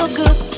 feel good.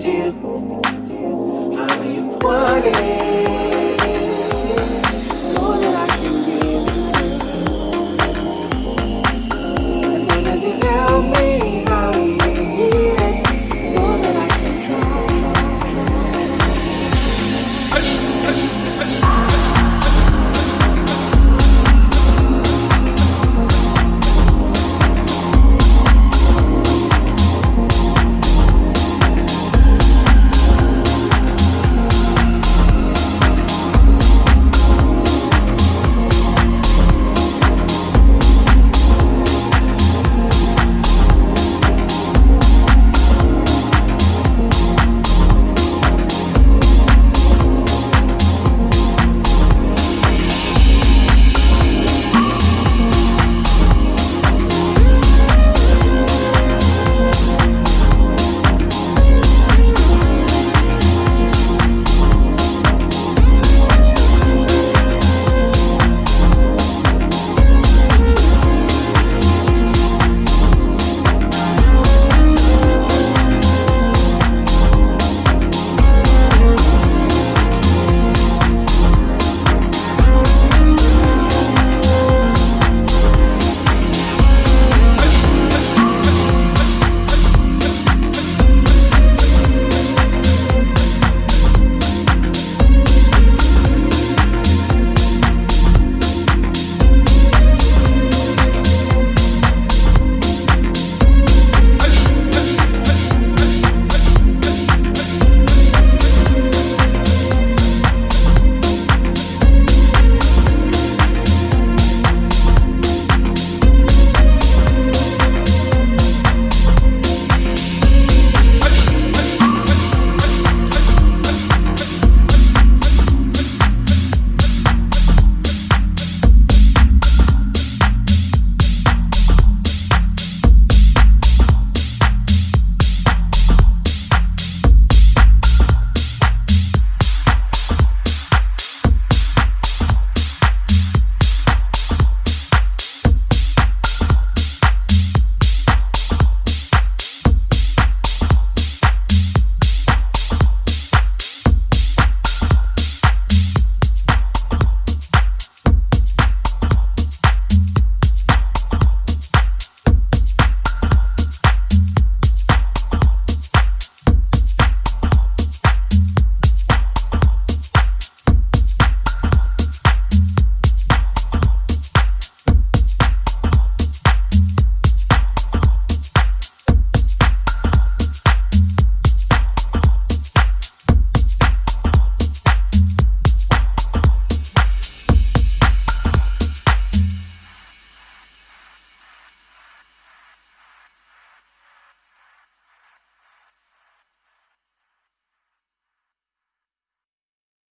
To you. How you want it.